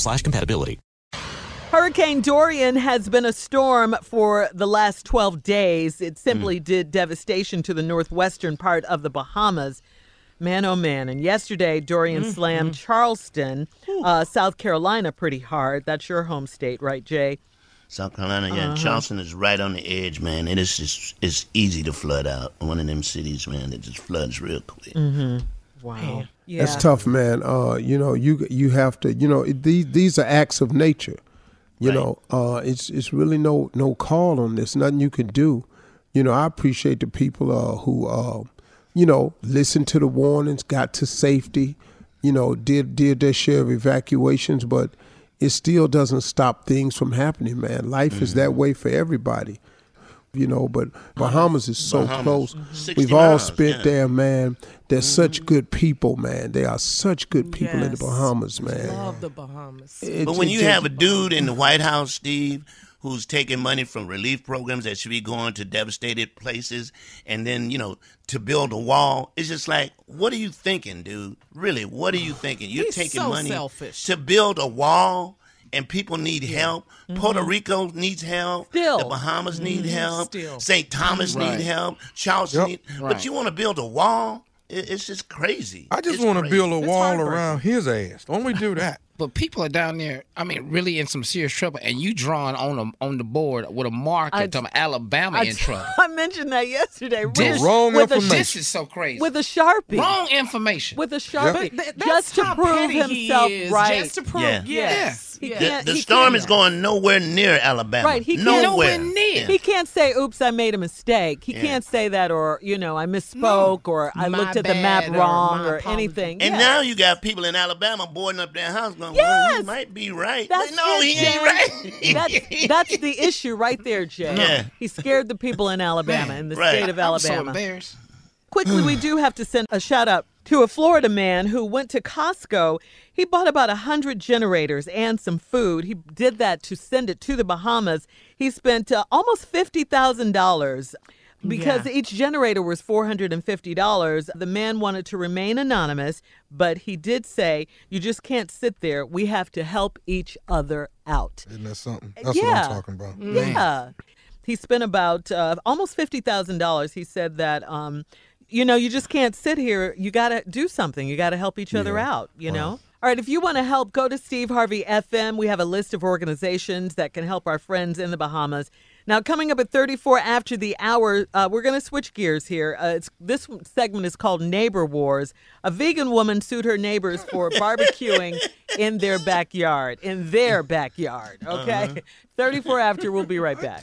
slash compatibility. Hurricane Dorian has been a storm for the last 12 days. It simply mm. did devastation to the northwestern part of the Bahamas. Man, oh man. And yesterday, Dorian mm-hmm. slammed Charleston, uh, South Carolina, pretty hard. That's your home state, right, Jay? South Carolina, yeah. Uh-huh. Charleston is right on the edge, man. It is just, it's easy to flood out. One of them cities, man, it just floods real quick. Mm-hmm. Wow. Yeah. That's tough, man. Uh, you know, you you have to, you know, these these are acts of nature. You right. know, uh, it's it's really no no call on this. Nothing you can do. You know, I appreciate the people uh, who, uh, you know, listened to the warnings, got to safety. You know, did did their share of evacuations, but it still doesn't stop things from happening, man. Life mm-hmm. is that way for everybody. You know, but Bahamas is so Bahamas. close. We've all spent yeah. there, man. They're mm-hmm. such good people, man. They are such good people yes. in the Bahamas, man. Love the Bahamas. It, but when you have a dude in the White House, Steve, who's taking money from relief programs that should be going to devastated places, and then you know to build a wall, it's just like, what are you thinking, dude? Really, what are you thinking? You're He's taking so money selfish. to build a wall and people need yeah. help. Mm-hmm. Puerto Rico needs help. Still. The Bahamas mm-hmm. need help. St. Thomas right. need help. Charleston yep. need, right. but you want to build a wall? It's just crazy. I just want to build a wall around his ass. Don't we do that? But people are down there. I mean, really in some serious trouble, and you drawing on them on the board with a marker I, to Alabama I, in trouble. I mentioned that yesterday. This, wrong with information. A, this is so crazy. With a sharpie. Wrong information. With a sharpie, yep. just to prove himself right. Just to prove. Yeah. Yes. The, the storm is going nowhere near Alabama. Right. He nowhere. nowhere near. He can't say, "Oops, I made a mistake." He yeah. can't say that, or you know, I misspoke, no. or I my looked at the map wrong, or, or anything. And yeah. now you got people in Alabama boarding up their house, going, yes. "Well, he might be right." That's no, it, he ain't right. that's, that's the issue right there, Jay. Yeah. He scared the people in Alabama, in the right. state of Alabama. I'm so embarrassed. Quickly, we do have to send a shout out to a Florida man who went to Costco. He bought about 100 generators and some food. He did that to send it to the Bahamas. He spent uh, almost $50,000. because each generator was $450. The man wanted to remain anonymous, but he did say, You just can't sit there. We have to help each other out. Isn't that something? That's yeah. what I'm talking about. Yeah. He spent about uh, almost $50,000. He said that. Um, you know, you just can't sit here. You got to do something. You got to help each other Yeah. out, you Wow. know? All right, if you want to help, go to Steve Harvey FM. We have a list of organizations that can help our friends in the Bahamas. Now, coming up at 34 after the hour, uh, we're going to switch gears here. Uh, it's, this segment is called Neighbor Wars. A vegan woman sued her neighbors for barbecuing in their backyard. In their backyard, okay? Uh-huh. 34 after, we'll be right back.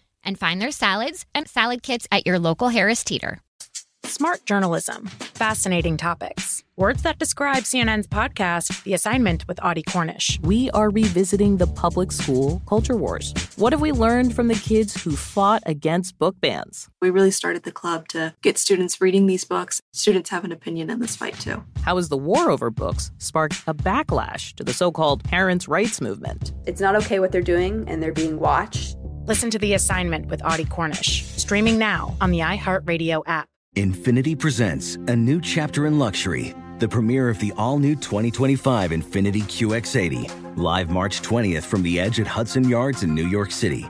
and find their salads and salad kits at your local Harris Teeter. Smart journalism, fascinating topics. Words that describe CNN's podcast, The Assignment with Audie Cornish. We are revisiting the public school culture wars. What have we learned from the kids who fought against book bans? We really started the club to get students reading these books. Students have an opinion in this fight, too. How has the war over books sparked a backlash to the so called parents' rights movement? It's not okay what they're doing, and they're being watched. Listen to The Assignment with Audie Cornish, streaming now on the iHeartRadio app. Infinity presents a new chapter in luxury, the premiere of the all new 2025 Infiniti QX80, live March 20th from the edge at Hudson Yards in New York City,